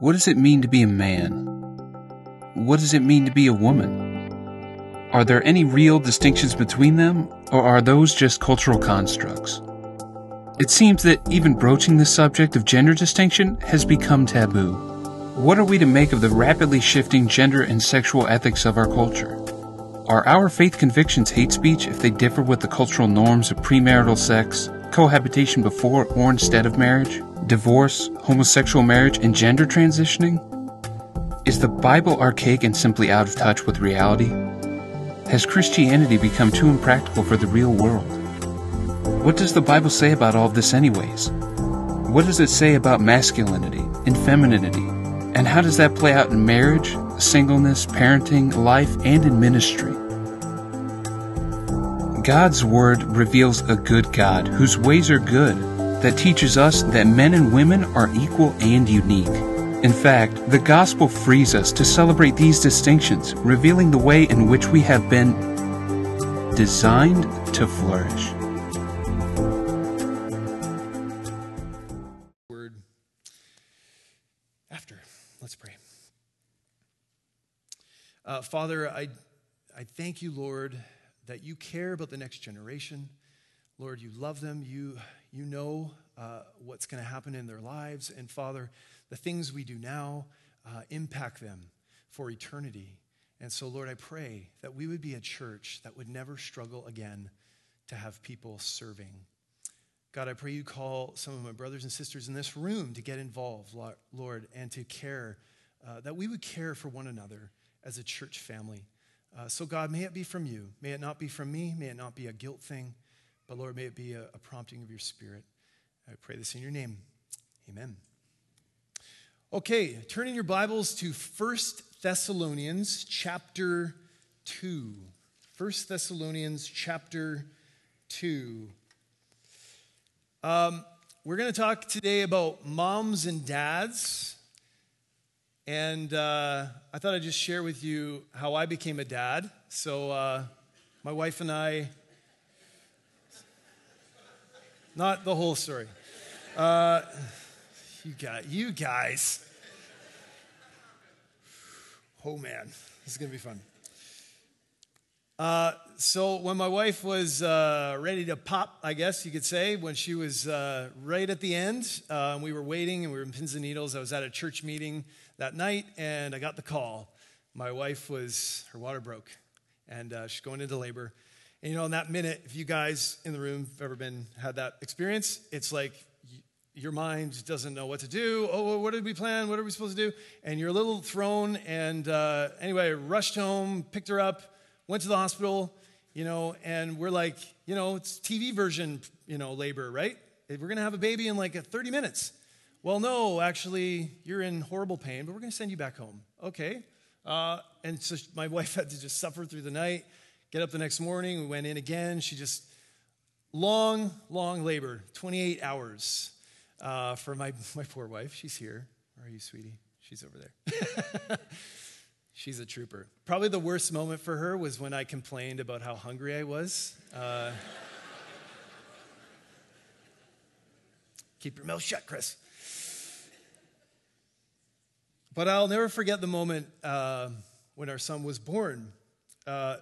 What does it mean to be a man? What does it mean to be a woman? Are there any real distinctions between them, or are those just cultural constructs? It seems that even broaching the subject of gender distinction has become taboo. What are we to make of the rapidly shifting gender and sexual ethics of our culture? Are our faith convictions hate speech if they differ with the cultural norms of premarital sex, cohabitation before or instead of marriage, divorce, homosexual marriage, and gender transitioning? Is the Bible archaic and simply out of touch with reality? Has Christianity become too impractical for the real world? What does the Bible say about all this, anyways? What does it say about masculinity and femininity? And how does that play out in marriage, singleness, parenting, life, and in ministry? God's Word reveals a good God whose ways are good, that teaches us that men and women are equal and unique. In fact, the gospel frees us to celebrate these distinctions, revealing the way in which we have been designed to flourish. Word after. Let's pray. Uh, Father, I, I thank you, Lord, that you care about the next generation. Lord, you love them. You, you know uh, what's going to happen in their lives. And Father, the things we do now uh, impact them for eternity. And so, Lord, I pray that we would be a church that would never struggle again to have people serving. God, I pray you call some of my brothers and sisters in this room to get involved, Lord, and to care, uh, that we would care for one another as a church family. Uh, so, God, may it be from you. May it not be from me. May it not be a guilt thing. But, Lord, may it be a, a prompting of your spirit. I pray this in your name. Amen. Okay, turning your Bibles to First Thessalonians chapter 2. 1 Thessalonians chapter 2. Um, we're going to talk today about moms and dads. And uh, I thought I'd just share with you how I became a dad. So, uh, my wife and I, not the whole story. Uh, you, got, you guys. Oh man, this is to be fun. Uh, so when my wife was uh, ready to pop, I guess you could say, when she was uh, right at the end, uh, we were waiting and we were in pins and needles, I was at a church meeting that night and I got the call. My wife was, her water broke and uh, she's going into labor. And you know, in that minute, if you guys in the room have ever been, had that experience, it's like your mind doesn't know what to do. Oh, what did we plan? What are we supposed to do? And you're a little thrown. And uh, anyway, rushed home, picked her up went to the hospital, you know, and we're like, you know, it's TV version, you know, labor, right? We're going to have a baby in like 30 minutes. Well, no, actually, you're in horrible pain, but we're going to send you back home. Okay. Uh, and so my wife had to just suffer through the night, get up the next morning. We went in again. She just, long, long labor, 28 hours uh, for my, my poor wife. She's here. Where are you, sweetie? She's over there. She's a trooper. Probably the worst moment for her was when I complained about how hungry I was. Uh, keep your mouth shut, Chris. But I'll never forget the moment uh, when our son was born. Uh,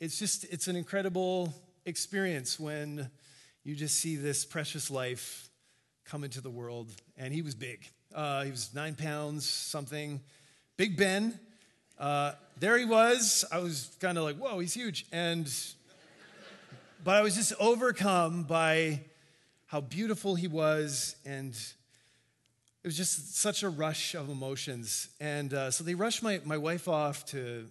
it's just, it's an incredible experience when you just see this precious life come into the world. And he was big. Uh, he was nine pounds, something. Big Ben. Uh, there he was. I was kind of like, whoa, he's huge. And, but I was just overcome by how beautiful he was. And it was just such a rush of emotions. And uh, so they rushed my, my wife off to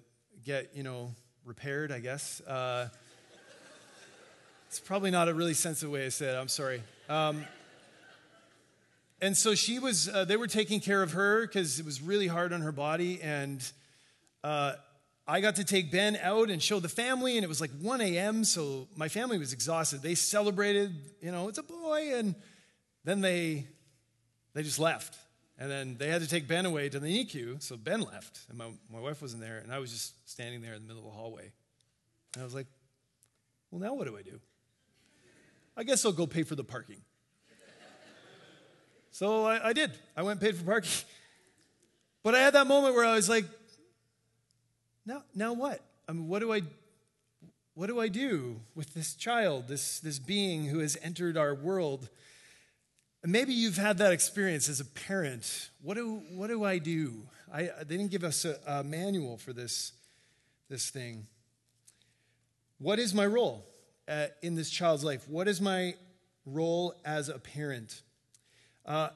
get, you know, repaired, I guess. Uh, it's probably not a really sensitive way to say it. I'm sorry. Um, and so she was, uh, they were taking care of her because it was really hard on her body. And uh, I got to take Ben out and show the family, and it was like 1 a.m., so my family was exhausted. They celebrated, you know, it's a boy, and then they they just left. And then they had to take Ben away to the NICU, so Ben left, and my, my wife wasn't there, and I was just standing there in the middle of the hallway. And I was like, well, now what do I do? I guess I'll go pay for the parking. So I, I did. I went and paid for parking. But I had that moment where I was like, now, now what? I mean, what do I, what do I do with this child, this, this being who has entered our world? Maybe you've had that experience as a parent. What do, what do I do? I, they didn't give us a, a manual for this, this thing. What is my role uh, in this child's life? What is my role as a parent? Uh,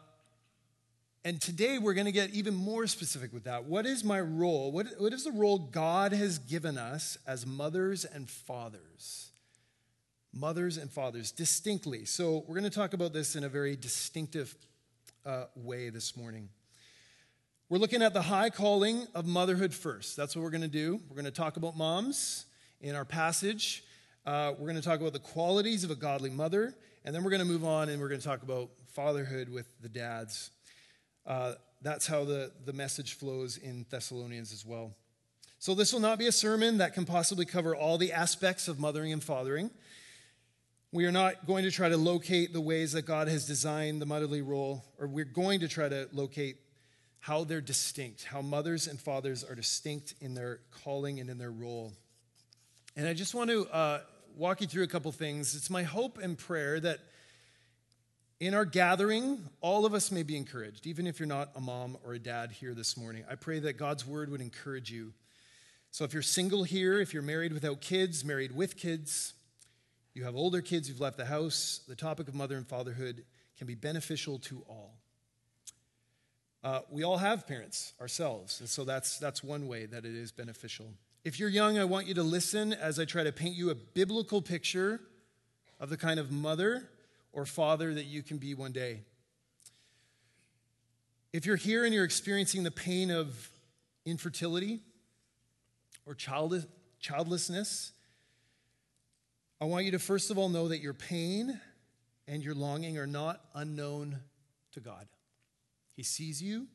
and today we're going to get even more specific with that. What is my role? What, what is the role God has given us as mothers and fathers? Mothers and fathers, distinctly. So we're going to talk about this in a very distinctive uh, way this morning. We're looking at the high calling of motherhood first. That's what we're going to do. We're going to talk about moms in our passage. Uh, we're going to talk about the qualities of a godly mother. And then we're going to move on and we're going to talk about fatherhood with the dads. Uh, that's how the, the message flows in Thessalonians as well. So, this will not be a sermon that can possibly cover all the aspects of mothering and fathering. We are not going to try to locate the ways that God has designed the motherly role, or we're going to try to locate how they're distinct, how mothers and fathers are distinct in their calling and in their role. And I just want to uh, walk you through a couple things. It's my hope and prayer that in our gathering, all of us may be encouraged, even if you're not a mom or a dad here this morning. I pray that God's word would encourage you. So if you're single here, if you're married without kids, married with kids, you have older kids who've left the house, the topic of mother and fatherhood can be beneficial to all. Uh, we all have parents ourselves, and so that's, that's one way that it is beneficial. If you're young, I want you to listen as I try to paint you a biblical picture of the kind of mother or father that you can be one day. If you're here and you're experiencing the pain of infertility or child, childlessness, I want you to first of all know that your pain and your longing are not unknown to God. He sees you.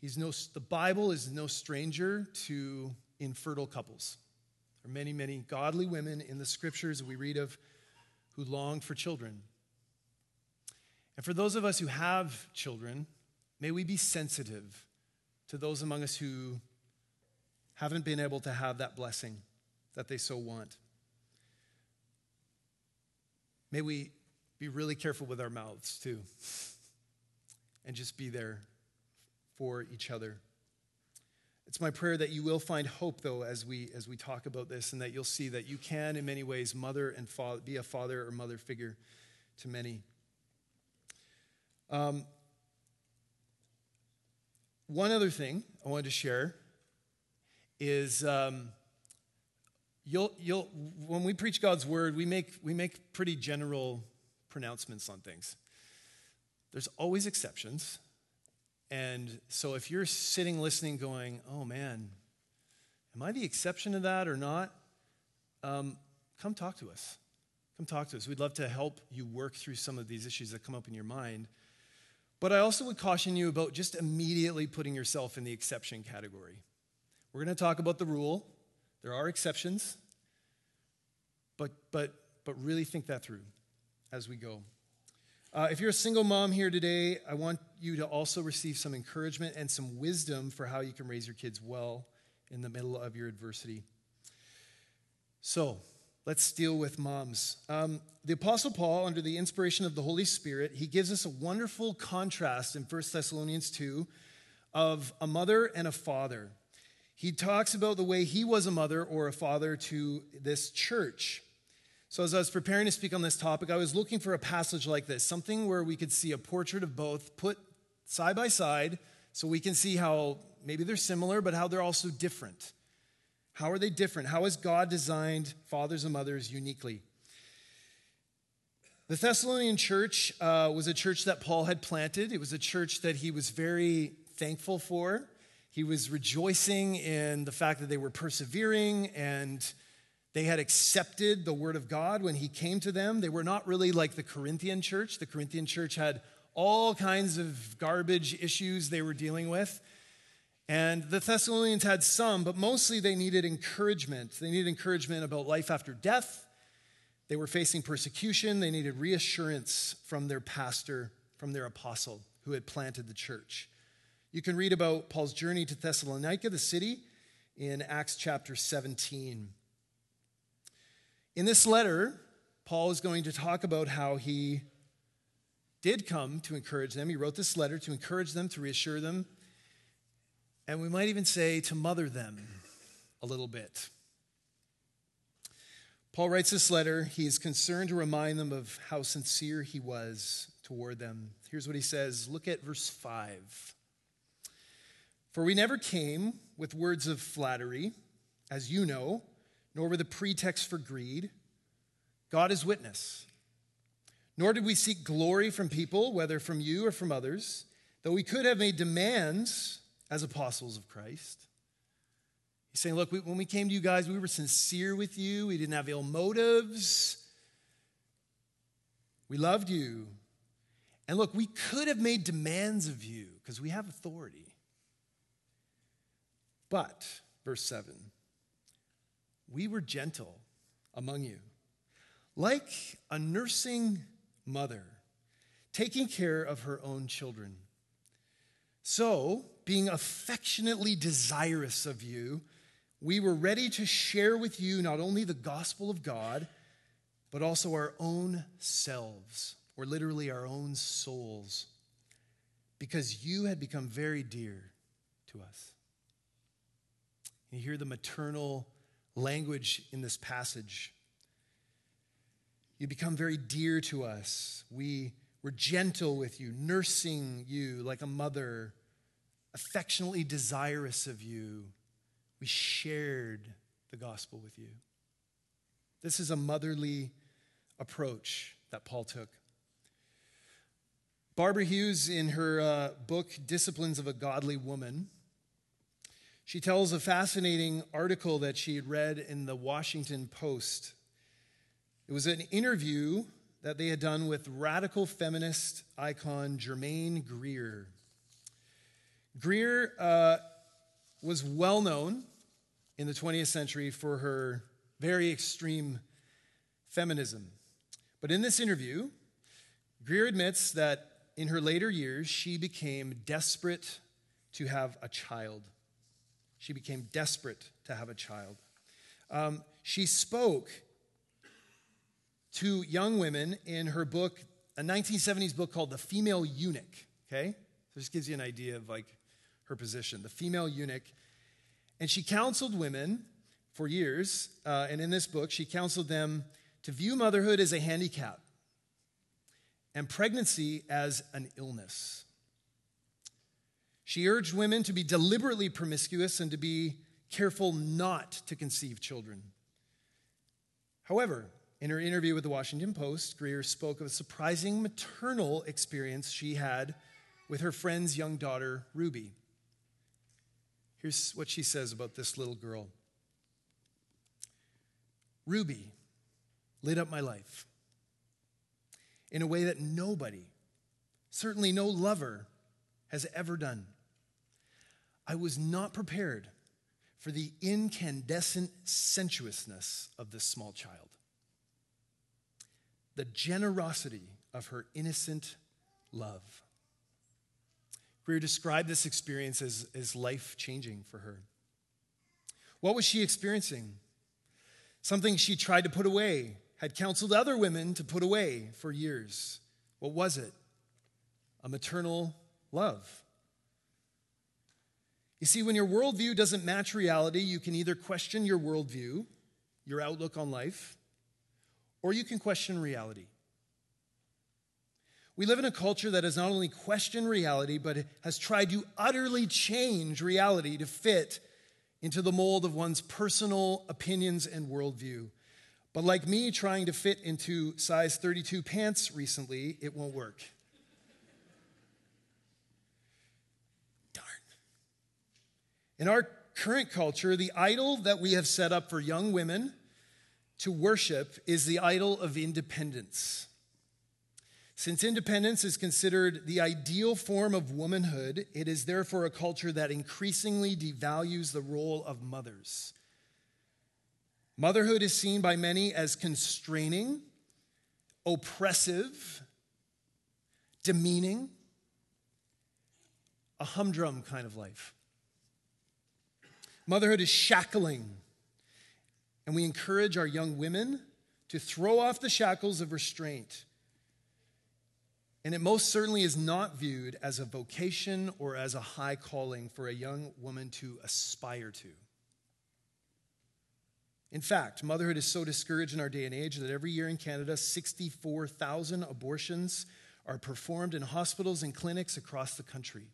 He's no, the Bible is no stranger to infertile couples. There are many, many godly women in the scriptures we read of who long for children. And for those of us who have children, may we be sensitive to those among us who haven't been able to have that blessing that they so want. May we be really careful with our mouths too and just be there for each other. It's my prayer that you will find hope, though, as we, as we talk about this, and that you'll see that you can, in many ways, mother and father, be a father or mother figure to many. Um, one other thing I wanted to share is um, you'll, you'll, when we preach God's word, we make, we make pretty general pronouncements on things. There's always exceptions. And so if you're sitting listening going, oh man, am I the exception to that or not? Um, come talk to us. Come talk to us. We'd love to help you work through some of these issues that come up in your mind. But I also would caution you about just immediately putting yourself in the exception category. We're going to talk about the rule. There are exceptions. But, but, but really think that through as we go. Uh, if you're a single mom here today, I want you to also receive some encouragement and some wisdom for how you can raise your kids well in the middle of your adversity. So, let's deal with moms. Um, the Apostle Paul, under the inspiration of the Holy Spirit, he gives us a wonderful contrast in 1 Thessalonians 2 of a mother and a father. He talks about the way he was a mother or a father to this church. So, as I was preparing to speak on this topic, I was looking for a passage like this, something where we could see a portrait of both put side by side so we can see how maybe they're similar, but how they're also different. How are they different? How has God designed fathers and mothers uniquely? The Thessalonian church uh, was a church that Paul had planted. It was a church that he was very thankful for. He was rejoicing in the fact that they were persevering and they had accepted the word of God when he came to them. They were not really like the Corinthian church. The Corinthian church had all kinds of garbage issues they were dealing with. And the Thessalonians had some, but mostly they needed encouragement. They needed encouragement about life after death. They were facing persecution. They needed reassurance from their pastor. from their apostle who had planted the church. You can read about Paul's journey to Thessalonica, the city, in Acts chapter 17. In this letter, Paul is going to talk about how he did come to encourage them. He wrote this letter to encourage them, to reassure them, and we might even say to mother them a little bit. Paul writes this letter. He is concerned to remind them of how sincere he was toward them. Here's what he says Look at verse 5. For we never came with words of flattery, as you know, nor with a pretext for greed. God is witness. Nor did we seek glory from people, whether from you or from others, though we could have made demands as apostles of Christ. He's saying, look, we, when we came to you guys, we were sincere with you. We didn't have ill motives. We loved you. And look, we could have made demands of you because we have authority. But, verse 7, we were gentle among you, like a nursing mother, taking care of her own children. So, being affectionately desirous of you, we were ready to share with you not only the gospel of God, but also our own selves, or literally our own souls, because you had become very dear to us. You hear the maternal language in this passage. You become very dear to us. We were gentle with you, nursing you like a mother, affectionately desirous of you. We shared the gospel with you. This is a motherly approach that Paul took. Barbara Hughes, in her uh, book, Disciplines of a Godly Woman, she tells a fascinating article that she had read in the Washington Post. It was an interview that they had done with radical feminist icon Germaine Greer. Greer uh, was well known in the 20th century for her very extreme feminism. But in this interview, Greer admits that in her later years, she became desperate to have a child. She became desperate to have a child. Um, she spoke to young women in her book, a 1970s book called The Female Eunuch. Okay? So this gives you an idea of like her position. The Female Eunuch. And she counseled women for years. Uh, and in this book, she counseled them to view motherhood as a handicap and pregnancy as an illness. She urged women to be deliberately promiscuous and to be careful not to conceive children. However, in her interview with the Washington Post, Greer spoke of a surprising maternal experience she had with her friend's young daughter, Ruby. Here's what she says about this little girl Ruby lit up my life in a way that nobody, certainly no lover, has ever done. I was not prepared for the incandescent sensuousness of this small child. The generosity of her innocent love. Greer described this experience as, as life changing for her. What was she experiencing? Something she tried to put away, had counseled other women to put away for years. What was it? A maternal love. You see, when your worldview doesn't match reality, you can either question your worldview, your outlook on life, or you can question reality. We live in a culture that has not only questioned reality, but has tried to utterly change reality to fit into the mold of one's personal opinions and worldview. But like me trying to fit into size 32 pants recently, it won't work. In our current culture, the idol that we have set up for young women to worship is the idol of independence. Since independence is considered the ideal form of womanhood, it is therefore a culture that increasingly devalues the role of mothers. Motherhood is seen by many as constraining, oppressive, demeaning, a humdrum kind of life. Motherhood is shackling, and we encourage our young women to throw off the shackles of restraint. And it most certainly is not viewed as a vocation or as a high calling for a young woman to aspire to. In fact, motherhood is so discouraged in our day and age that every year in Canada, 64,000 abortions are performed in hospitals and clinics across the country.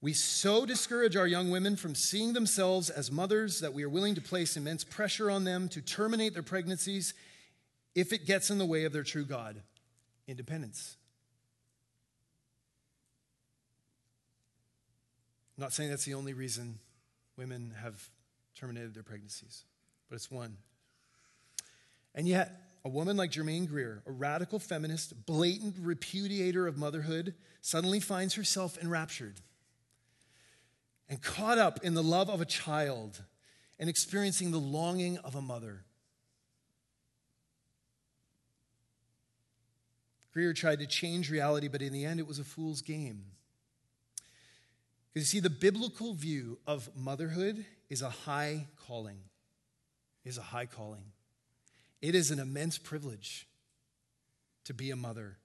We so discourage our young women from seeing themselves as mothers that we are willing to place immense pressure on them to terminate their pregnancies if it gets in the way of their true God independence. I'm not saying that's the only reason women have terminated their pregnancies, but it's one. And yet, a woman like Germaine Greer, a radical feminist, blatant repudiator of motherhood, suddenly finds herself enraptured and caught up in the love of a child and experiencing the longing of a mother. Greer tried to change reality, but in the end, it was a fool's game. Because you see, the biblical view of motherhood is a high calling. Is a high calling. It is an immense privilege to be a mother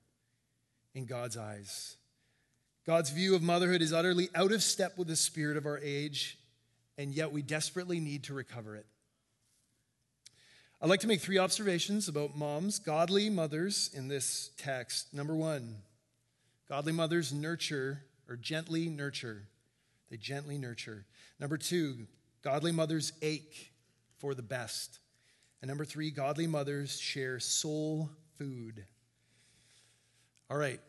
in God's eyes. God's view of motherhood is utterly out of step with the spirit of our age, and yet we desperately need to recover it. I'd like to make three observations about moms, godly mothers, in this text. Number one, godly mothers nurture or gently nurture. They gently nurture. Number two, godly mothers ache for the best. And number three, godly mothers share soul food. All right.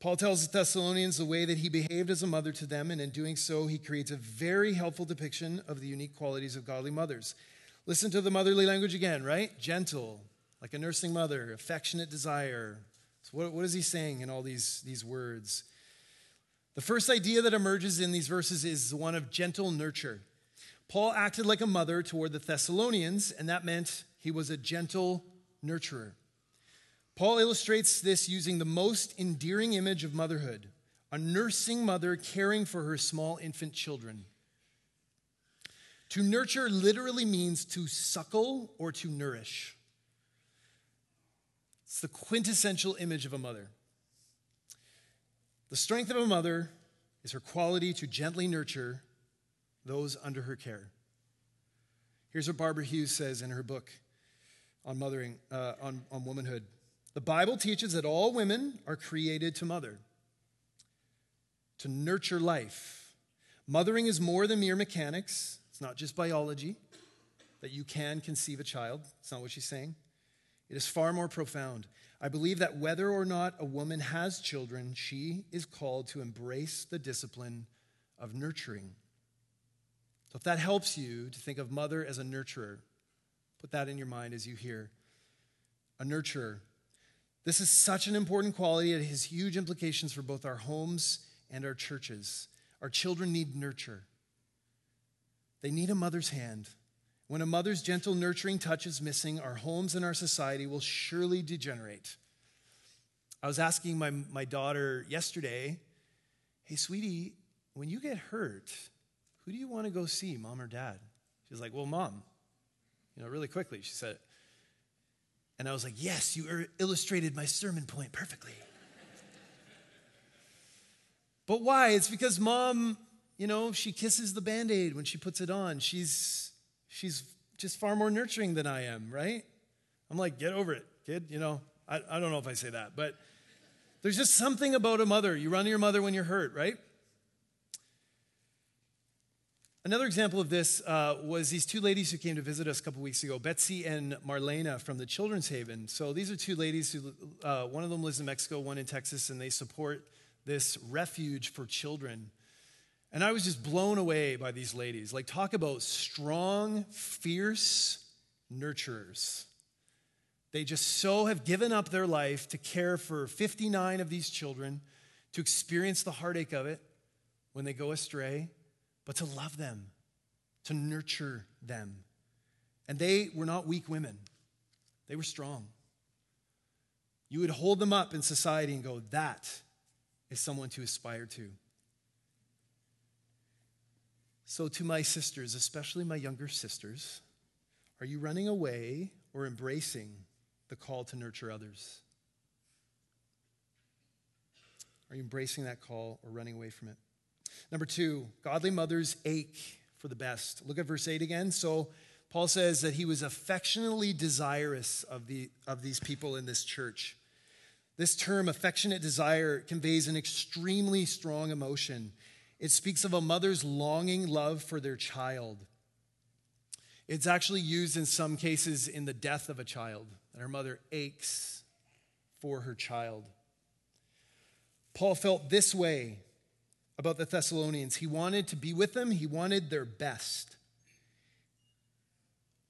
Paul tells the Thessalonians the way that he behaved as a mother to them, and in doing so, he creates a very helpful depiction of the unique qualities of godly mothers. Listen to the motherly language again, right? Gentle, like a nursing mother, affectionate desire. So, what, what is he saying in all these, these words? The first idea that emerges in these verses is one of gentle nurture. Paul acted like a mother toward the Thessalonians, and that meant he was a gentle nurturer. Paul illustrates this using the most endearing image of motherhood a nursing mother caring for her small infant children. To nurture literally means to suckle or to nourish. It's the quintessential image of a mother. The strength of a mother is her quality to gently nurture those under her care. Here's what Barbara Hughes says in her book on mothering, uh, on, on womanhood. The Bible teaches that all women are created to mother, to nurture life. Mothering is more than mere mechanics, it's not just biology that you can conceive a child. It's not what she's saying. It is far more profound. I believe that whether or not a woman has children, she is called to embrace the discipline of nurturing. So, if that helps you to think of mother as a nurturer, put that in your mind as you hear. A nurturer. This is such an important quality. It has huge implications for both our homes and our churches. Our children need nurture. They need a mother's hand. When a mother's gentle, nurturing touch is missing, our homes and our society will surely degenerate. I was asking my, my daughter yesterday, hey, sweetie, when you get hurt, who do you want to go see, mom or dad? She's like, well, mom. You know, really quickly, she said, and I was like, yes, you er, illustrated my sermon point perfectly. but why? It's because mom you know, she kisses the band aid when she puts it on. She's, she's just far more nurturing than I am, right? I'm like, get over it, kid. You know, I, I don't know if I say that, but there's just something about a mother. You run to your mother when you're hurt, right? Another example of this uh, was these two ladies who came to visit us a couple weeks ago, Betsy and Marlena from the Children's Haven. So these are two ladies who, uh, one of them lives in Mexico, one in Texas, and they support this refuge for children and I was just blown away by these ladies. Like, talk about strong, fierce nurturers. They just so have given up their life to care for 59 of these children, to experience the heartache of it when they go astray, but to love them, to nurture them. And they were not weak women, they were strong. You would hold them up in society and go, that is someone to aspire to. So, to my sisters, especially my younger sisters, are you running away or embracing the call to nurture others? Are you embracing that call or running away from it? Number two, godly mothers ache for the best. Look at verse 8 again. So, Paul says that he was affectionately desirous of, the, of these people in this church. This term, affectionate desire, conveys an extremely strong emotion. It speaks of a mother's longing love for their child. It's actually used in some cases in the death of a child, and her mother aches for her child. Paul felt this way about the Thessalonians. He wanted to be with them, he wanted their best.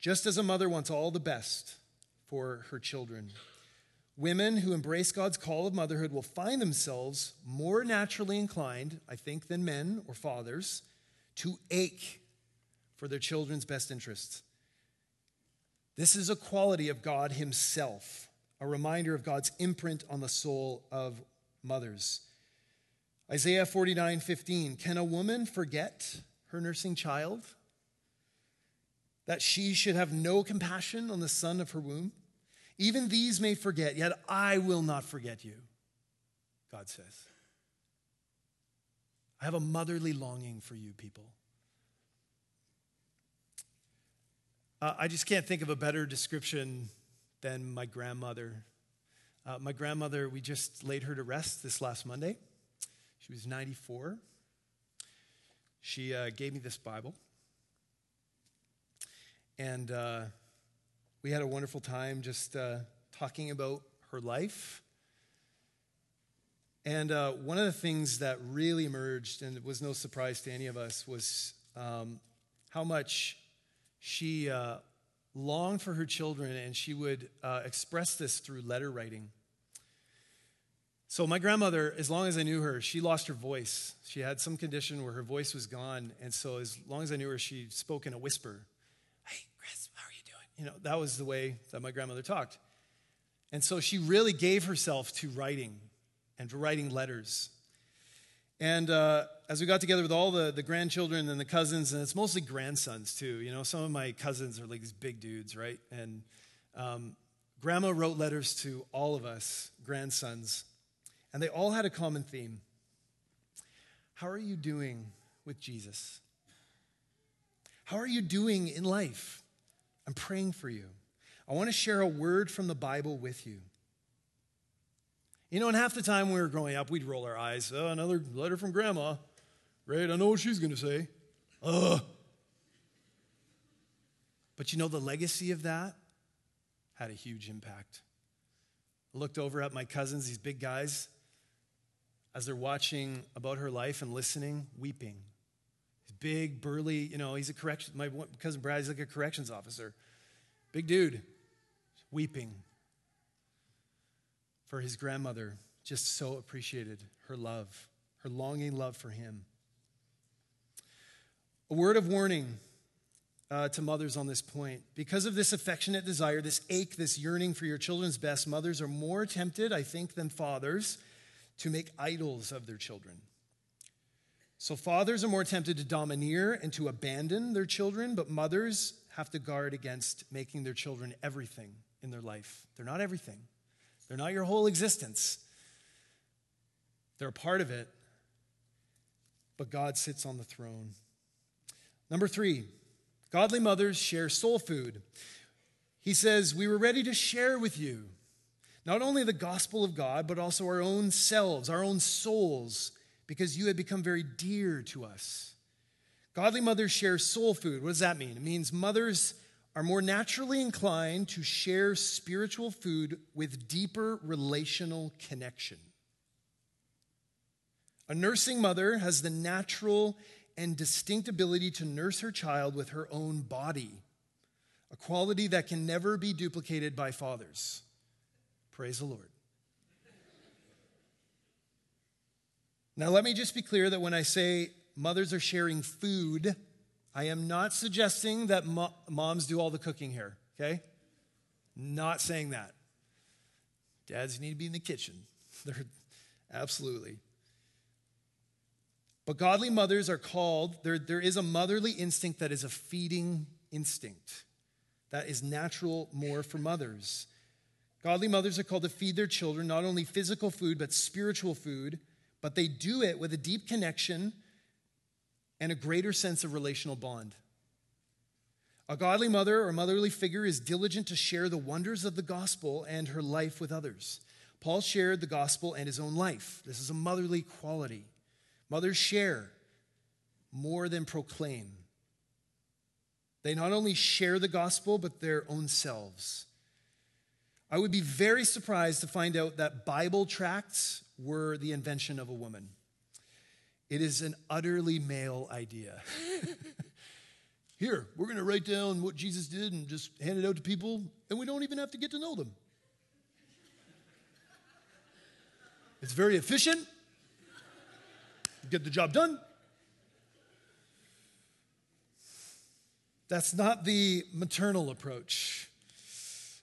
Just as a mother wants all the best for her children. Women who embrace God's call of motherhood will find themselves more naturally inclined, I think, than men or fathers to ache for their children's best interests. This is a quality of God Himself, a reminder of God's imprint on the soul of mothers. Isaiah 49 15. Can a woman forget her nursing child? That she should have no compassion on the son of her womb? Even these may forget, yet I will not forget you, God says. I have a motherly longing for you, people. Uh, I just can't think of a better description than my grandmother. Uh, my grandmother, we just laid her to rest this last Monday. She was 94. She uh, gave me this Bible. And uh, we had a wonderful time just uh, talking about her life. And uh, one of the things that really emerged, and it was no surprise to any of us, was um, how much she uh, longed for her children, and she would uh, express this through letter writing. So, my grandmother, as long as I knew her, she lost her voice. She had some condition where her voice was gone. And so, as long as I knew her, she spoke in a whisper. Hey, Chris, how are you doing? You know, that was the way that my grandmother talked. And so, she really gave herself to writing and to writing letters. And uh, as we got together with all the, the grandchildren and the cousins, and it's mostly grandsons too, you know, some of my cousins are like these big dudes, right? And um, grandma wrote letters to all of us, grandsons, and they all had a common theme. How are you doing with Jesus? How are you doing in life? I'm praying for you. I want to share a word from the Bible with you. You know, and half the time we were growing up, we'd roll our eyes. Oh, another letter from grandma. Right? I know what she's going to say. Ugh. But you know, the legacy of that had a huge impact. I looked over at my cousins, these big guys, as they're watching about her life and listening, weeping. He's big, burly, you know, he's a correction. My cousin Brad, he's like a corrections officer. Big dude, weeping for his grandmother, just so appreciated her love, her longing love for him. A word of warning uh, to mothers on this point. Because of this affectionate desire, this ache, this yearning for your children's best, mothers are more tempted, I think, than fathers to make idols of their children. So, fathers are more tempted to domineer and to abandon their children, but mothers have to guard against making their children everything in their life. They're not everything. They're not your whole existence. They're a part of it, but God sits on the throne. Number three, godly mothers share soul food. He says, We were ready to share with you not only the gospel of God, but also our own selves, our own souls, because you had become very dear to us. Godly mothers share soul food. What does that mean? It means mothers are more naturally inclined to share spiritual food with deeper relational connection. A nursing mother has the natural and distinct ability to nurse her child with her own body, a quality that can never be duplicated by fathers. Praise the Lord. Now, let me just be clear that when I say mothers are sharing food, I am not suggesting that mo- moms do all the cooking here, okay? Not saying that. Dads need to be in the kitchen. They're absolutely. But godly mothers are called, there, there is a motherly instinct that is a feeding instinct. That is natural more for mothers. Godly mothers are called to feed their children not only physical food, but spiritual food, but they do it with a deep connection and a greater sense of relational bond. A godly mother or motherly figure is diligent to share the wonders of the gospel and her life with others. Paul shared the gospel and his own life. This is a motherly quality. Mothers share more than proclaim. They not only share the gospel, but their own selves. I would be very surprised to find out that Bible tracts were the invention of a woman. It is an utterly male idea. Here, we're going to write down what Jesus did and just hand it out to people, and we don't even have to get to know them. It's very efficient, get the job done. That's not the maternal approach.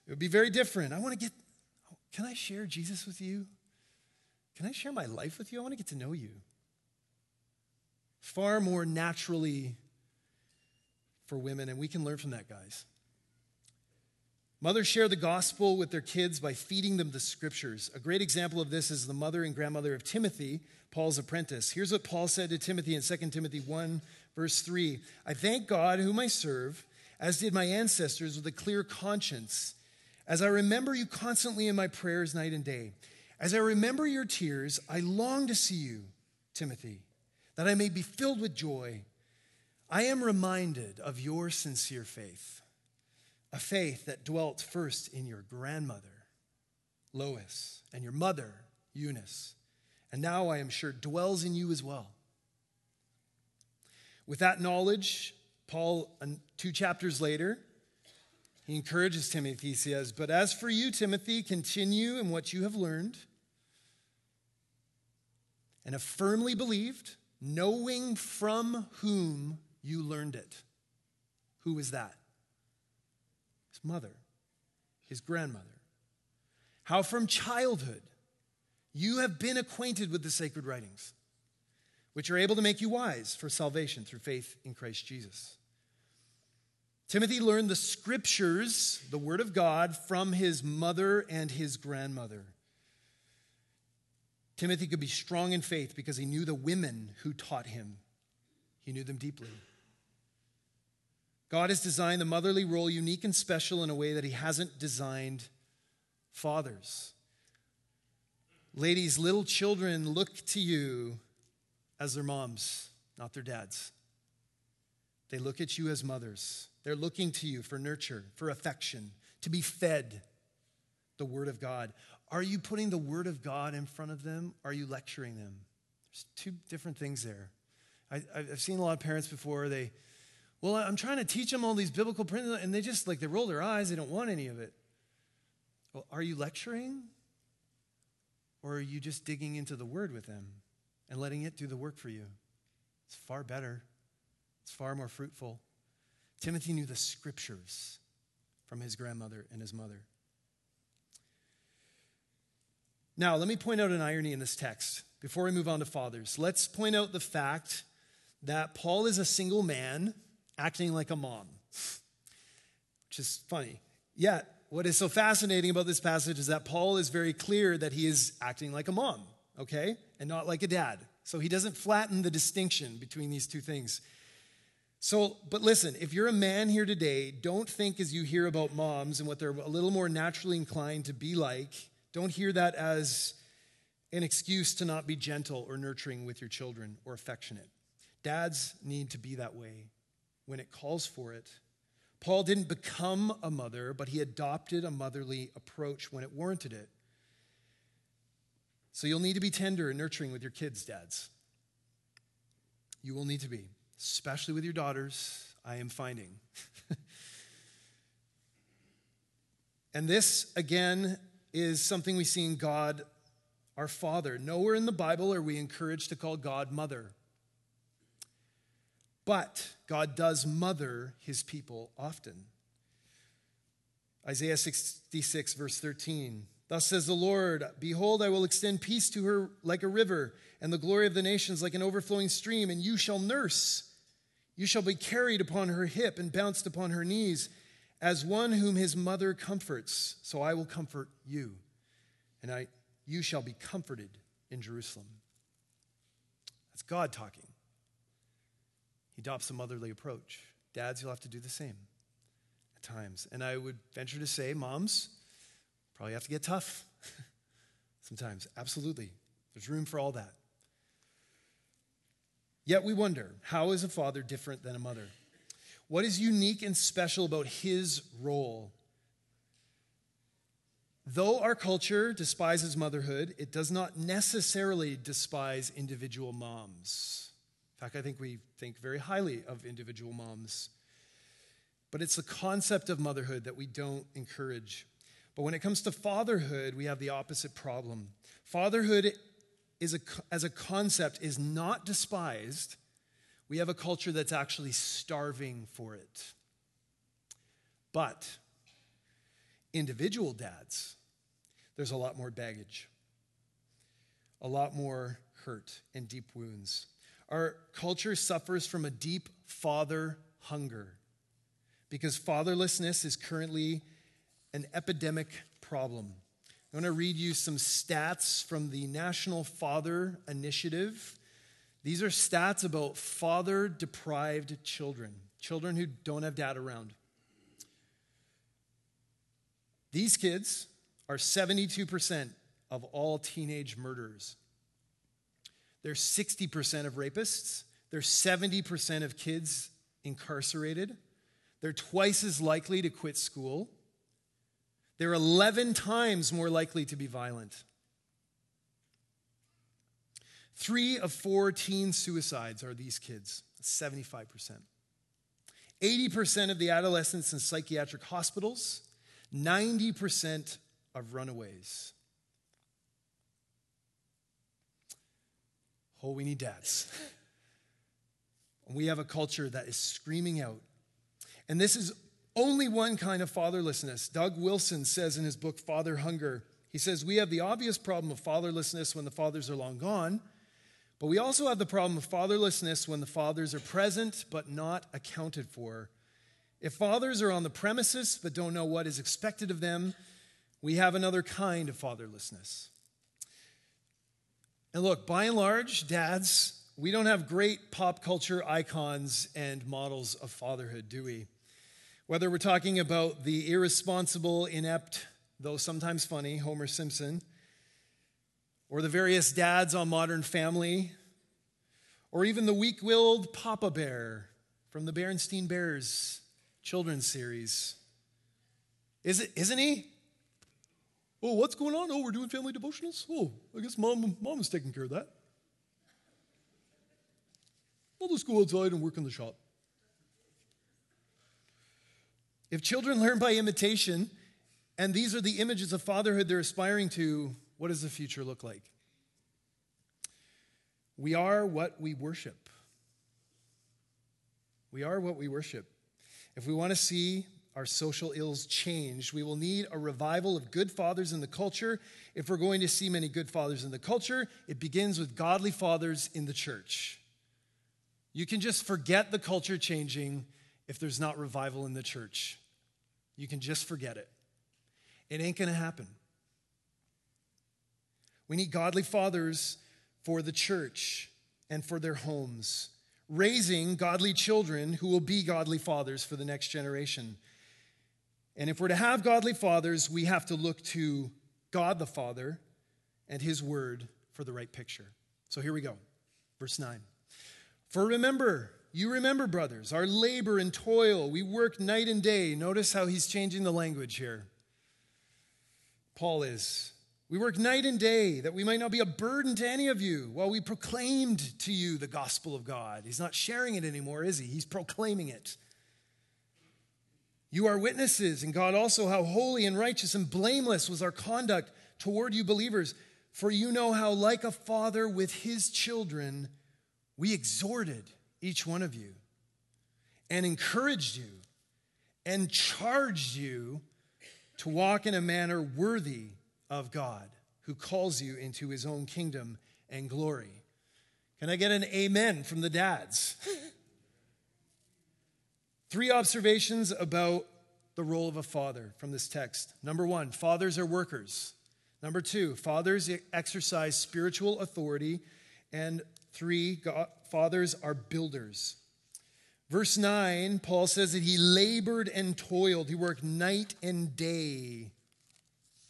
It would be very different. I want to get, can I share Jesus with you? Can I share my life with you? I want to get to know you. Far more naturally for women, and we can learn from that, guys. Mothers share the gospel with their kids by feeding them the scriptures. A great example of this is the mother and grandmother of Timothy, Paul's apprentice. Here's what Paul said to Timothy in 2 Timothy 1, verse 3 I thank God, whom I serve, as did my ancestors, with a clear conscience, as I remember you constantly in my prayers night and day. As I remember your tears, I long to see you, Timothy, that I may be filled with joy. I am reminded of your sincere faith, a faith that dwelt first in your grandmother, Lois, and your mother, Eunice, and now I am sure dwells in you as well. With that knowledge, Paul, uh, two chapters later, he encourages Timothy. He says, But as for you, Timothy, continue in what you have learned and have firmly believed, knowing from whom you learned it. Who was that? His mother, his grandmother. How from childhood you have been acquainted with the sacred writings, which are able to make you wise for salvation through faith in Christ Jesus. Timothy learned the scriptures, the word of God, from his mother and his grandmother. Timothy could be strong in faith because he knew the women who taught him, he knew them deeply. God has designed the motherly role unique and special in a way that he hasn't designed fathers. Ladies, little children look to you as their moms, not their dads. They look at you as mothers. They're looking to you for nurture, for affection, to be fed the Word of God. Are you putting the Word of God in front of them? Are you lecturing them? There's two different things there. I, have seen a lot of parents before, they, well, I'm trying to teach them all these biblical principles, and they just like, they roll their eyes, they don't want any of it. Well, are you lecturing? Or are you just digging into the Word with them and letting it do the work for you? It's far better, it's far more fruitful. Timothy knew the scriptures from his grandmother and his mother. Now, let me point out an irony in this text before we move on to fathers. Let's point out the fact that Paul is a single man acting like a mom, which is funny. Yet, what is so fascinating about this passage is that Paul is very clear that he is acting like a mom, okay, and not like a dad. So he doesn't flatten the distinction between these two things. So, but listen, if you're a man here today, don't think as you hear about moms and what they're a little more naturally inclined to be like, don't hear that as an excuse to not be gentle or nurturing with your children or affectionate. Dads need to be that way when it calls for it. Paul didn't become a mother, but he adopted a motherly approach when it warranted it. So you'll need to be tender and nurturing with your kids, dads. You will need to be especially with your daughters, I am finding. and this, again, is something we see in God, our Father. Nowhere in the Bible are we encouraged to call God Mother. But God does mother his people often. Isaiah 66, verse 13 Thus says the Lord Behold, I will extend peace to her like a river, and the glory of the nations like an overflowing stream, and you shall nurse. You shall be carried upon her hip and bounced upon her knees, as one whom his mother comforts. So I will comfort you, and I, you shall be comforted in Jerusalem. That's God talking. He adopts a motherly approach. Dads, you'll have to do the same at times. And I would venture to say, moms, probably have to get tough sometimes. Absolutely. There's room for all that. Yet we wonder how is a father different than a mother? What is unique and special about his role? Though our culture despises motherhood, it does not necessarily despise individual moms. In fact, I think we think very highly of individual moms. But it's the concept of motherhood that we don't encourage. But when it comes to fatherhood, we have the opposite problem. Fatherhood is a, as a concept is not despised. We have a culture that's actually starving for it. But individual dads, there's a lot more baggage, a lot more hurt and deep wounds. Our culture suffers from a deep father hunger because fatherlessness is currently an epidemic problem. I want to read you some stats from the National Father Initiative. These are stats about father deprived children, children who don't have dad around. These kids are 72% of all teenage murderers. They're 60% of rapists. They're 70% of kids incarcerated. They're twice as likely to quit school. They're 11 times more likely to be violent. Three of four teen suicides are these kids, 75%. 80% of the adolescents in psychiatric hospitals, 90% of runaways. Oh, we need dads. we have a culture that is screaming out. And this is only one kind of fatherlessness. Doug Wilson says in his book, Father Hunger, he says, We have the obvious problem of fatherlessness when the fathers are long gone, but we also have the problem of fatherlessness when the fathers are present but not accounted for. If fathers are on the premises but don't know what is expected of them, we have another kind of fatherlessness. And look, by and large, dads, we don't have great pop culture icons and models of fatherhood, do we? Whether we're talking about the irresponsible, inept, though sometimes funny, Homer Simpson, or the various dads on Modern Family, or even the weak willed Papa Bear from the Berenstain Bears children's series. Is it, isn't he? Oh, what's going on? Oh, we're doing family devotionals? Oh, I guess mom, mom is taking care of that. I'll just go outside and work in the shop. If children learn by imitation, and these are the images of fatherhood they're aspiring to, what does the future look like? We are what we worship. We are what we worship. If we want to see our social ills change, we will need a revival of good fathers in the culture. If we're going to see many good fathers in the culture, it begins with godly fathers in the church. You can just forget the culture changing if there's not revival in the church. You can just forget it. It ain't going to happen. We need godly fathers for the church and for their homes, raising godly children who will be godly fathers for the next generation. And if we're to have godly fathers, we have to look to God the Father and His Word for the right picture. So here we go. Verse 9. For remember, you remember, brothers, our labor and toil. We work night and day. Notice how he's changing the language here. Paul is. We work night and day that we might not be a burden to any of you while we proclaimed to you the gospel of God. He's not sharing it anymore, is he? He's proclaiming it. You are witnesses, and God also, how holy and righteous and blameless was our conduct toward you believers. For you know how, like a father with his children, we exhorted each one of you, and encouraged you, and charged you to walk in a manner worthy of God who calls you into his own kingdom and glory. Can I get an amen from the dads? Three observations about the role of a father from this text. Number one, fathers are workers. Number two, fathers exercise spiritual authority. And three, God, fathers are builders. Verse 9, Paul says that he labored and toiled. He worked night and day.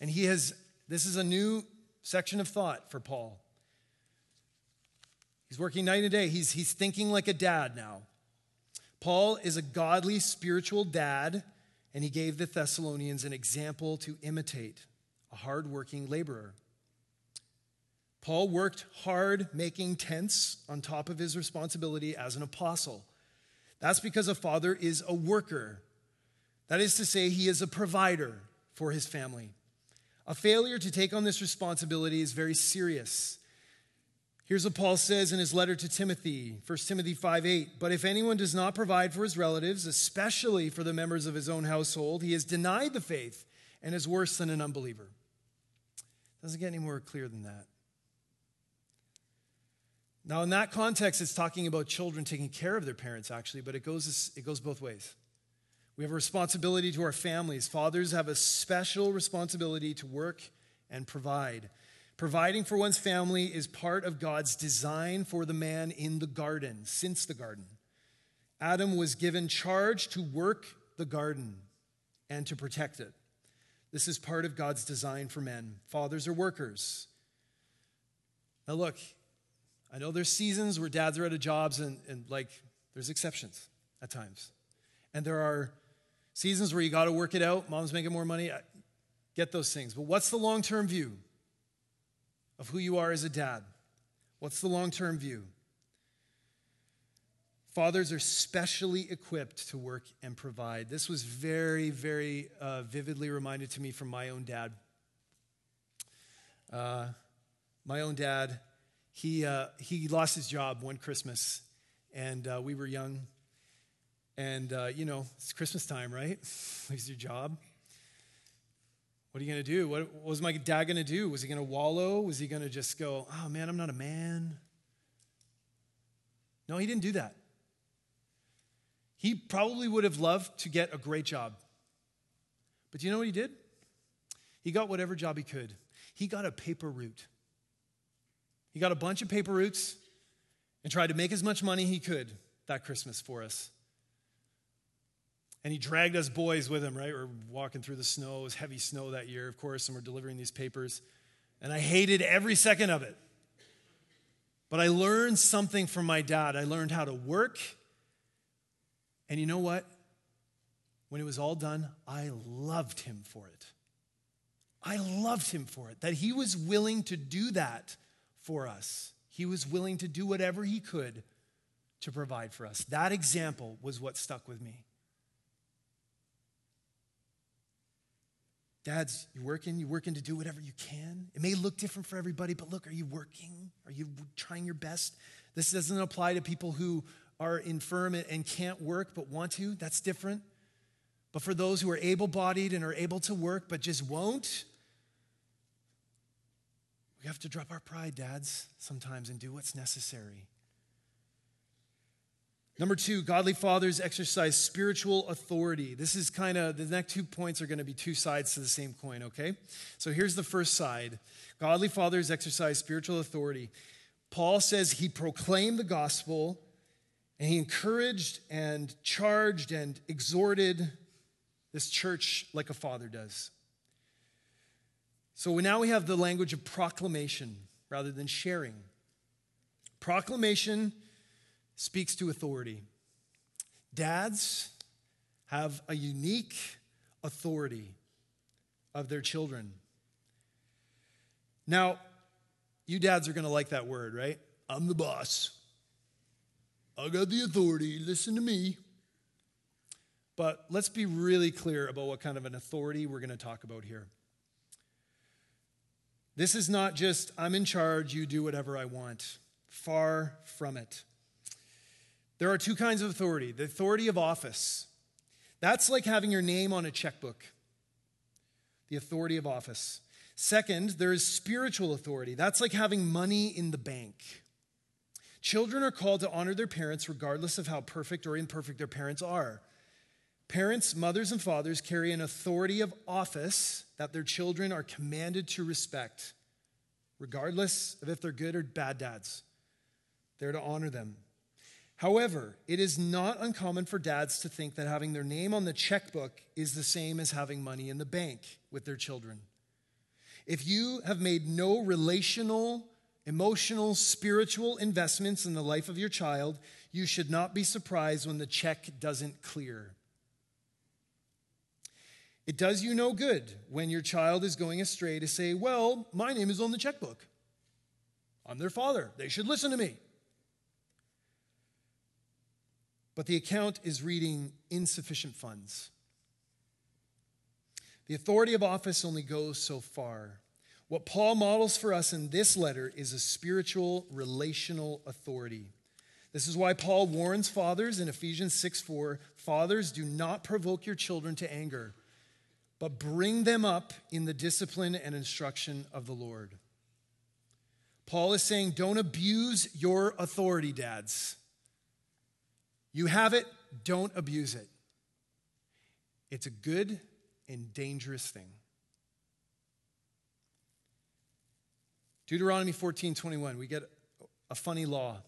And he has, this is a new section of thought for Paul. He's working night and day. He's, he's thinking like a dad now. Paul is a godly spiritual dad, and he gave the Thessalonians an example to imitate a hardworking laborer. Paul worked hard making tents on top of his responsibility as an apostle. That's because a father is a worker. That is to say, he is a provider for his family. A failure to take on this responsibility is very serious. Here's what Paul says in his letter to Timothy, 1 Timothy 5 8. But if anyone does not provide for his relatives, especially for the members of his own household, he has denied the faith and is worse than an unbeliever. Doesn't get any more clear than that. Now, in that context, it's talking about children taking care of their parents, actually, but it goes, it goes both ways. We have a responsibility to our families. Fathers have a special responsibility to work and provide. Providing for one's family is part of God's design for the man in the garden, since the garden. Adam was given charge to work the garden and to protect it. This is part of God's design for men. Fathers are workers. Now, look, I know there's seasons where dads are out of jobs and, and like there's exceptions at times. And there are seasons where you got to work it out, mom's making more money. Get those things. But what's the long term view of who you are as a dad? What's the long term view? Fathers are specially equipped to work and provide. This was very, very uh, vividly reminded to me from my own dad. Uh, my own dad he, uh, he lost his job one Christmas, and uh, we were young. And, uh, you know, it's Christmas time, right? Lose your job. What are you going to do? What, what was my dad going to do? Was he going to wallow? Was he going to just go, oh man, I'm not a man? No, he didn't do that. He probably would have loved to get a great job. But do you know what he did? He got whatever job he could. He got a paper route. He got a bunch of paper routes and tried to make as much money he could that Christmas for us. And he dragged us boys with him, right? We're walking through the snow. It was heavy snow that year, of course, and we're delivering these papers. And I hated every second of it. But I learned something from my dad. I learned how to work. And you know what? When it was all done, I loved him for it. I loved him for it, that he was willing to do that for us. He was willing to do whatever he could to provide for us. That example was what stuck with me. Dads, you're working, you're working to do whatever you can. It may look different for everybody, but look, are you working? Are you trying your best? This doesn't apply to people who are infirm and can't work but want to. That's different. But for those who are able bodied and are able to work but just won't, we have to drop our pride, dads, sometimes and do what's necessary. Number two, godly fathers exercise spiritual authority. This is kind of the next two points are going to be two sides to the same coin, okay? So here's the first side godly fathers exercise spiritual authority. Paul says he proclaimed the gospel and he encouraged and charged and exhorted this church like a father does. So now we have the language of proclamation rather than sharing. Proclamation speaks to authority. Dads have a unique authority of their children. Now, you dads are going to like that word, right? I'm the boss. I got the authority. Listen to me. But let's be really clear about what kind of an authority we're going to talk about here. This is not just, I'm in charge, you do whatever I want. Far from it. There are two kinds of authority the authority of office. That's like having your name on a checkbook. The authority of office. Second, there is spiritual authority. That's like having money in the bank. Children are called to honor their parents regardless of how perfect or imperfect their parents are. Parents, mothers, and fathers carry an authority of office that their children are commanded to respect, regardless of if they're good or bad dads. They're to honor them. However, it is not uncommon for dads to think that having their name on the checkbook is the same as having money in the bank with their children. If you have made no relational, emotional, spiritual investments in the life of your child, you should not be surprised when the check doesn't clear. It does you no good when your child is going astray to say, Well, my name is on the checkbook. I'm their father. They should listen to me. But the account is reading insufficient funds. The authority of office only goes so far. What Paul models for us in this letter is a spiritual, relational authority. This is why Paul warns fathers in Ephesians 6 4 Fathers, do not provoke your children to anger, but bring them up in the discipline and instruction of the Lord. Paul is saying, don't abuse your authority, dads. You have it, don't abuse it. It's a good and dangerous thing. Deuteronomy 14 21, we get a funny law.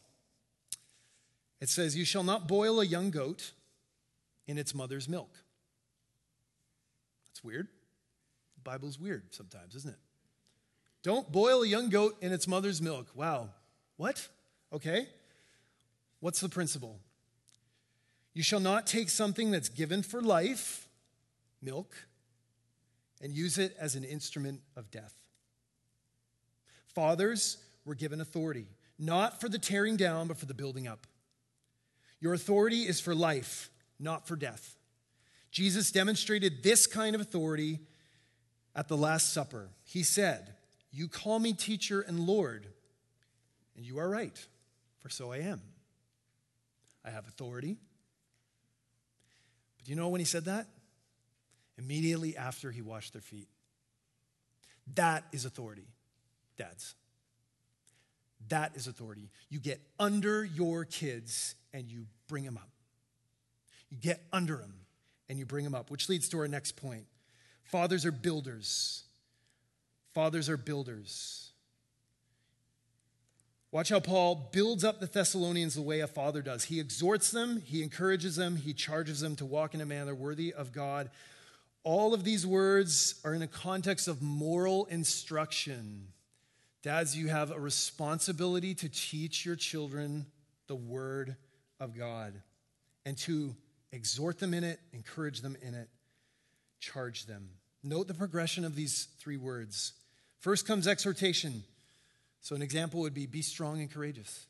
It says, You shall not boil a young goat in its mother's milk. Weird. The Bible's weird sometimes, isn't it? Don't boil a young goat in its mother's milk. Wow. What? Okay. What's the principle? You shall not take something that's given for life, milk, and use it as an instrument of death. Fathers were given authority, not for the tearing down, but for the building up. Your authority is for life, not for death. Jesus demonstrated this kind of authority at the Last Supper. He said, You call me teacher and Lord, and you are right, for so I am. I have authority. But you know when he said that? Immediately after he washed their feet. That is authority dads. That is authority. You get under your kids and you bring them up. You get under them and you bring them up, which leads to our next point. Fathers are builders. Fathers are builders. Watch how Paul builds up the Thessalonians the way a father does. He exhorts them, he encourages them, he charges them to walk in a manner worthy of God. All of these words are in a context of moral instruction. Dads, you have a responsibility to teach your children the Word of God and to exhort them in it, encourage them in it, charge them. Note the progression of these three words. First comes exhortation. So, an example would be be strong and courageous.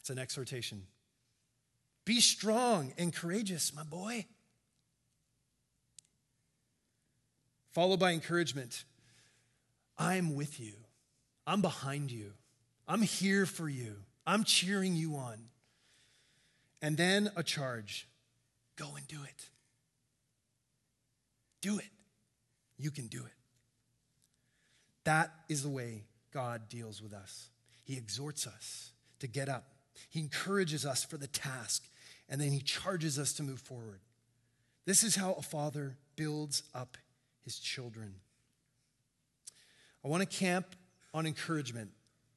It's an exhortation. Be strong and courageous, my boy. Followed by encouragement I'm with you. I'm behind you. I'm here for you. I'm cheering you on. And then a charge go and do it. Do it. You can do it. That is the way God deals with us. He exhorts us to get up, He encourages us for the task, and then He charges us to move forward. This is how a father builds up his children. I want to camp on encouragement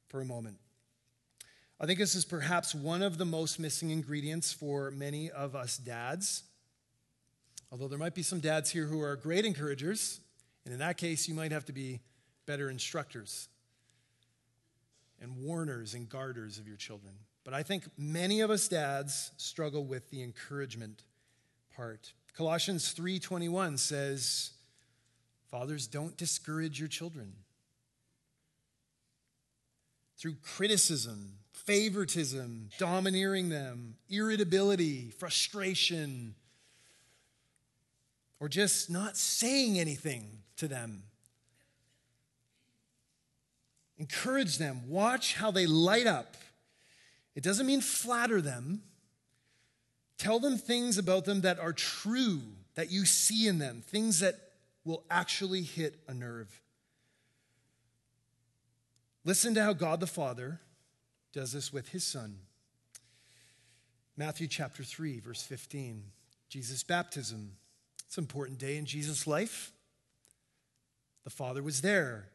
for a moment. I think this is perhaps one of the most missing ingredients for many of us dads. Although there might be some dads here who are great encouragers, and in that case, you might have to be better instructors and warners and guarders of your children. But I think many of us dads struggle with the encouragement part. Colossians 3:21 says, "Fathers, don't discourage your children." through criticism, favoritism, domineering them, irritability, frustration, or just not saying anything to them. Encourage them. Watch how they light up. It doesn't mean flatter them. Tell them things about them that are true, that you see in them, things that will actually hit a nerve. Listen to how God the Father does this with his Son. Matthew chapter 3, verse 15. Jesus' baptism. It's an important day in Jesus' life. The Father was there.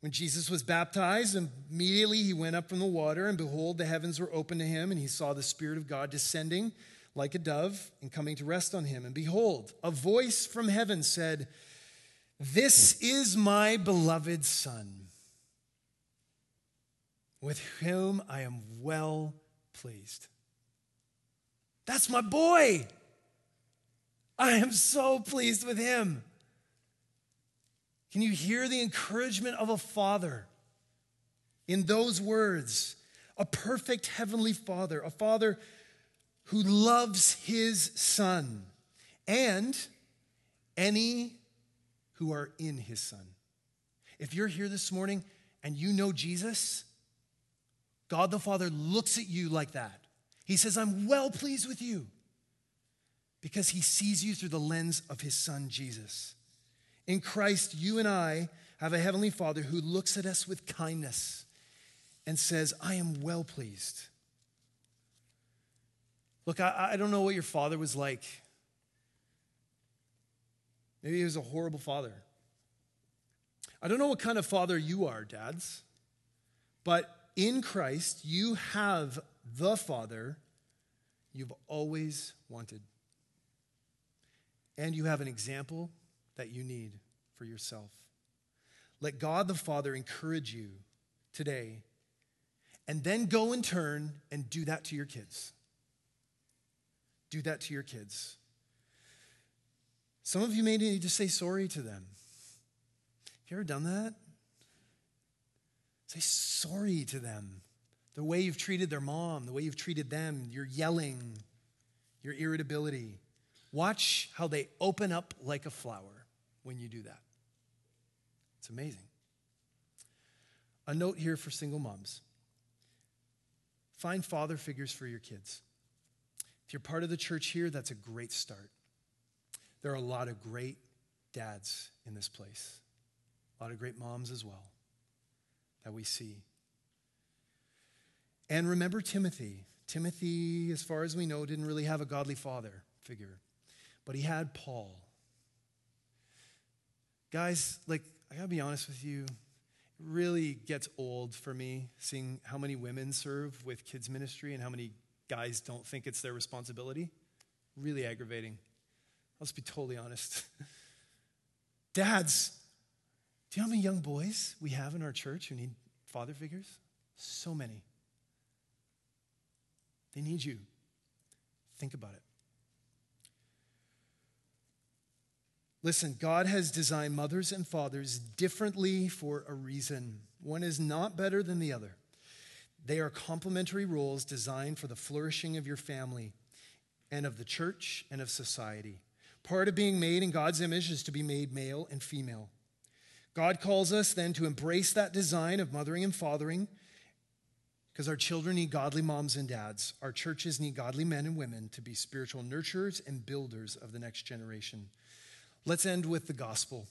When Jesus was baptized, immediately he went up from the water, and behold, the heavens were opened to him, and he saw the Spirit of God descending like a dove and coming to rest on him. And behold, a voice from heaven said, This is my beloved Son, with whom I am well pleased. That's my boy. I am so pleased with him. Can you hear the encouragement of a father in those words? A perfect heavenly father, a father who loves his son and any who are in his son. If you're here this morning and you know Jesus, God the Father looks at you like that. He says, I'm well pleased with you because he sees you through the lens of his son, Jesus. In Christ, you and I have a heavenly Father who looks at us with kindness and says, I am well pleased. Look, I, I don't know what your father was like. Maybe he was a horrible father. I don't know what kind of father you are, dads, but in Christ, you have the Father you've always wanted. And you have an example that you need for yourself. Let God the Father encourage you today, and then go and turn and do that to your kids. Do that to your kids. Some of you may need to say sorry to them. Have you ever done that? Say sorry to them. The way you've treated their mom, the way you've treated them, your yelling, your irritability. Watch how they open up like a flower when you do that. It's amazing. A note here for single moms find father figures for your kids. If you're part of the church here, that's a great start. There are a lot of great dads in this place, a lot of great moms as well that we see. And remember Timothy. Timothy, as far as we know, didn't really have a godly father figure, but he had Paul. Guys, like, I gotta be honest with you, it really gets old for me seeing how many women serve with kids' ministry and how many guys don't think it's their responsibility. Really aggravating. Let's be totally honest. Dads, do you know how many young boys we have in our church who need father figures? So many. They need you. Think about it. Listen, God has designed mothers and fathers differently for a reason. One is not better than the other. They are complementary roles designed for the flourishing of your family and of the church and of society. Part of being made in God's image is to be made male and female. God calls us then to embrace that design of mothering and fathering because our children need godly moms and dads. Our churches need godly men and women to be spiritual nurturers and builders of the next generation. Let's end with the gospel.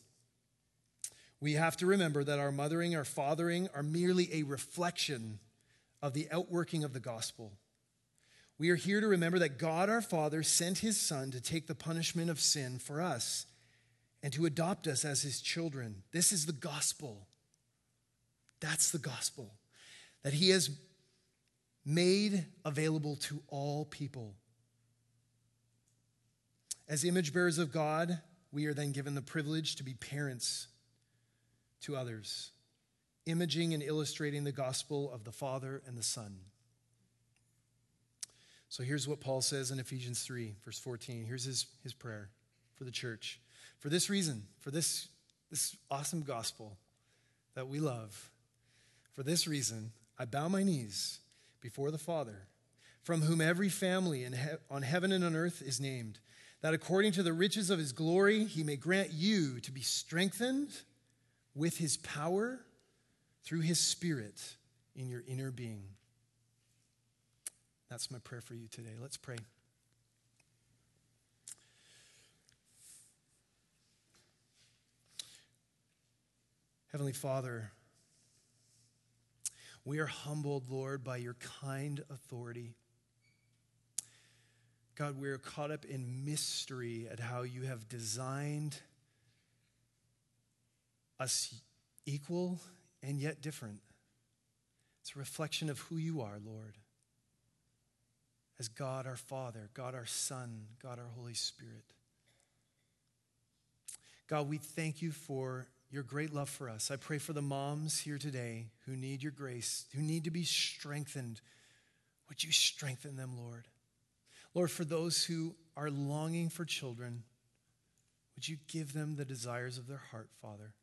We have to remember that our mothering, our fathering are merely a reflection of the outworking of the gospel. We are here to remember that God our Father sent his Son to take the punishment of sin for us and to adopt us as his children. This is the gospel. That's the gospel. That he has made available to all people. As image bearers of God, we are then given the privilege to be parents to others, imaging and illustrating the gospel of the Father and the Son. So here's what Paul says in Ephesians 3, verse 14. Here's his, his prayer for the church. For this reason, for this, this awesome gospel that we love, for this reason, I bow my knees before the Father, from whom every family in he- on heaven and on earth is named, that according to the riches of his glory, he may grant you to be strengthened with his power through his Spirit in your inner being. That's my prayer for you today. Let's pray. Heavenly Father, We are humbled, Lord, by your kind authority. God, we're caught up in mystery at how you have designed us equal and yet different. It's a reflection of who you are, Lord, as God our Father, God our Son, God our Holy Spirit. God, we thank you for your great love for us. I pray for the moms here today who need your grace, who need to be strengthened. Would you strengthen them, Lord? Lord, for those who are longing for children, would you give them the desires of their heart, Father?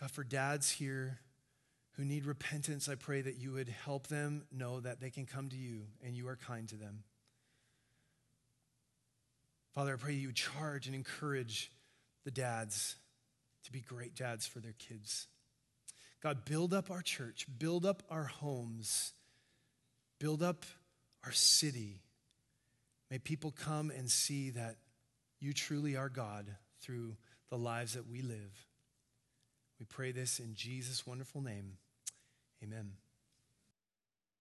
God, for dads here who need repentance, I pray that you would help them know that they can come to you and you are kind to them. Father, I pray you would charge and encourage the dads to be great dads for their kids. God, build up our church, build up our homes, build up our city. May people come and see that you truly are God through the lives that we live. We pray this in Jesus' wonderful name. Amen.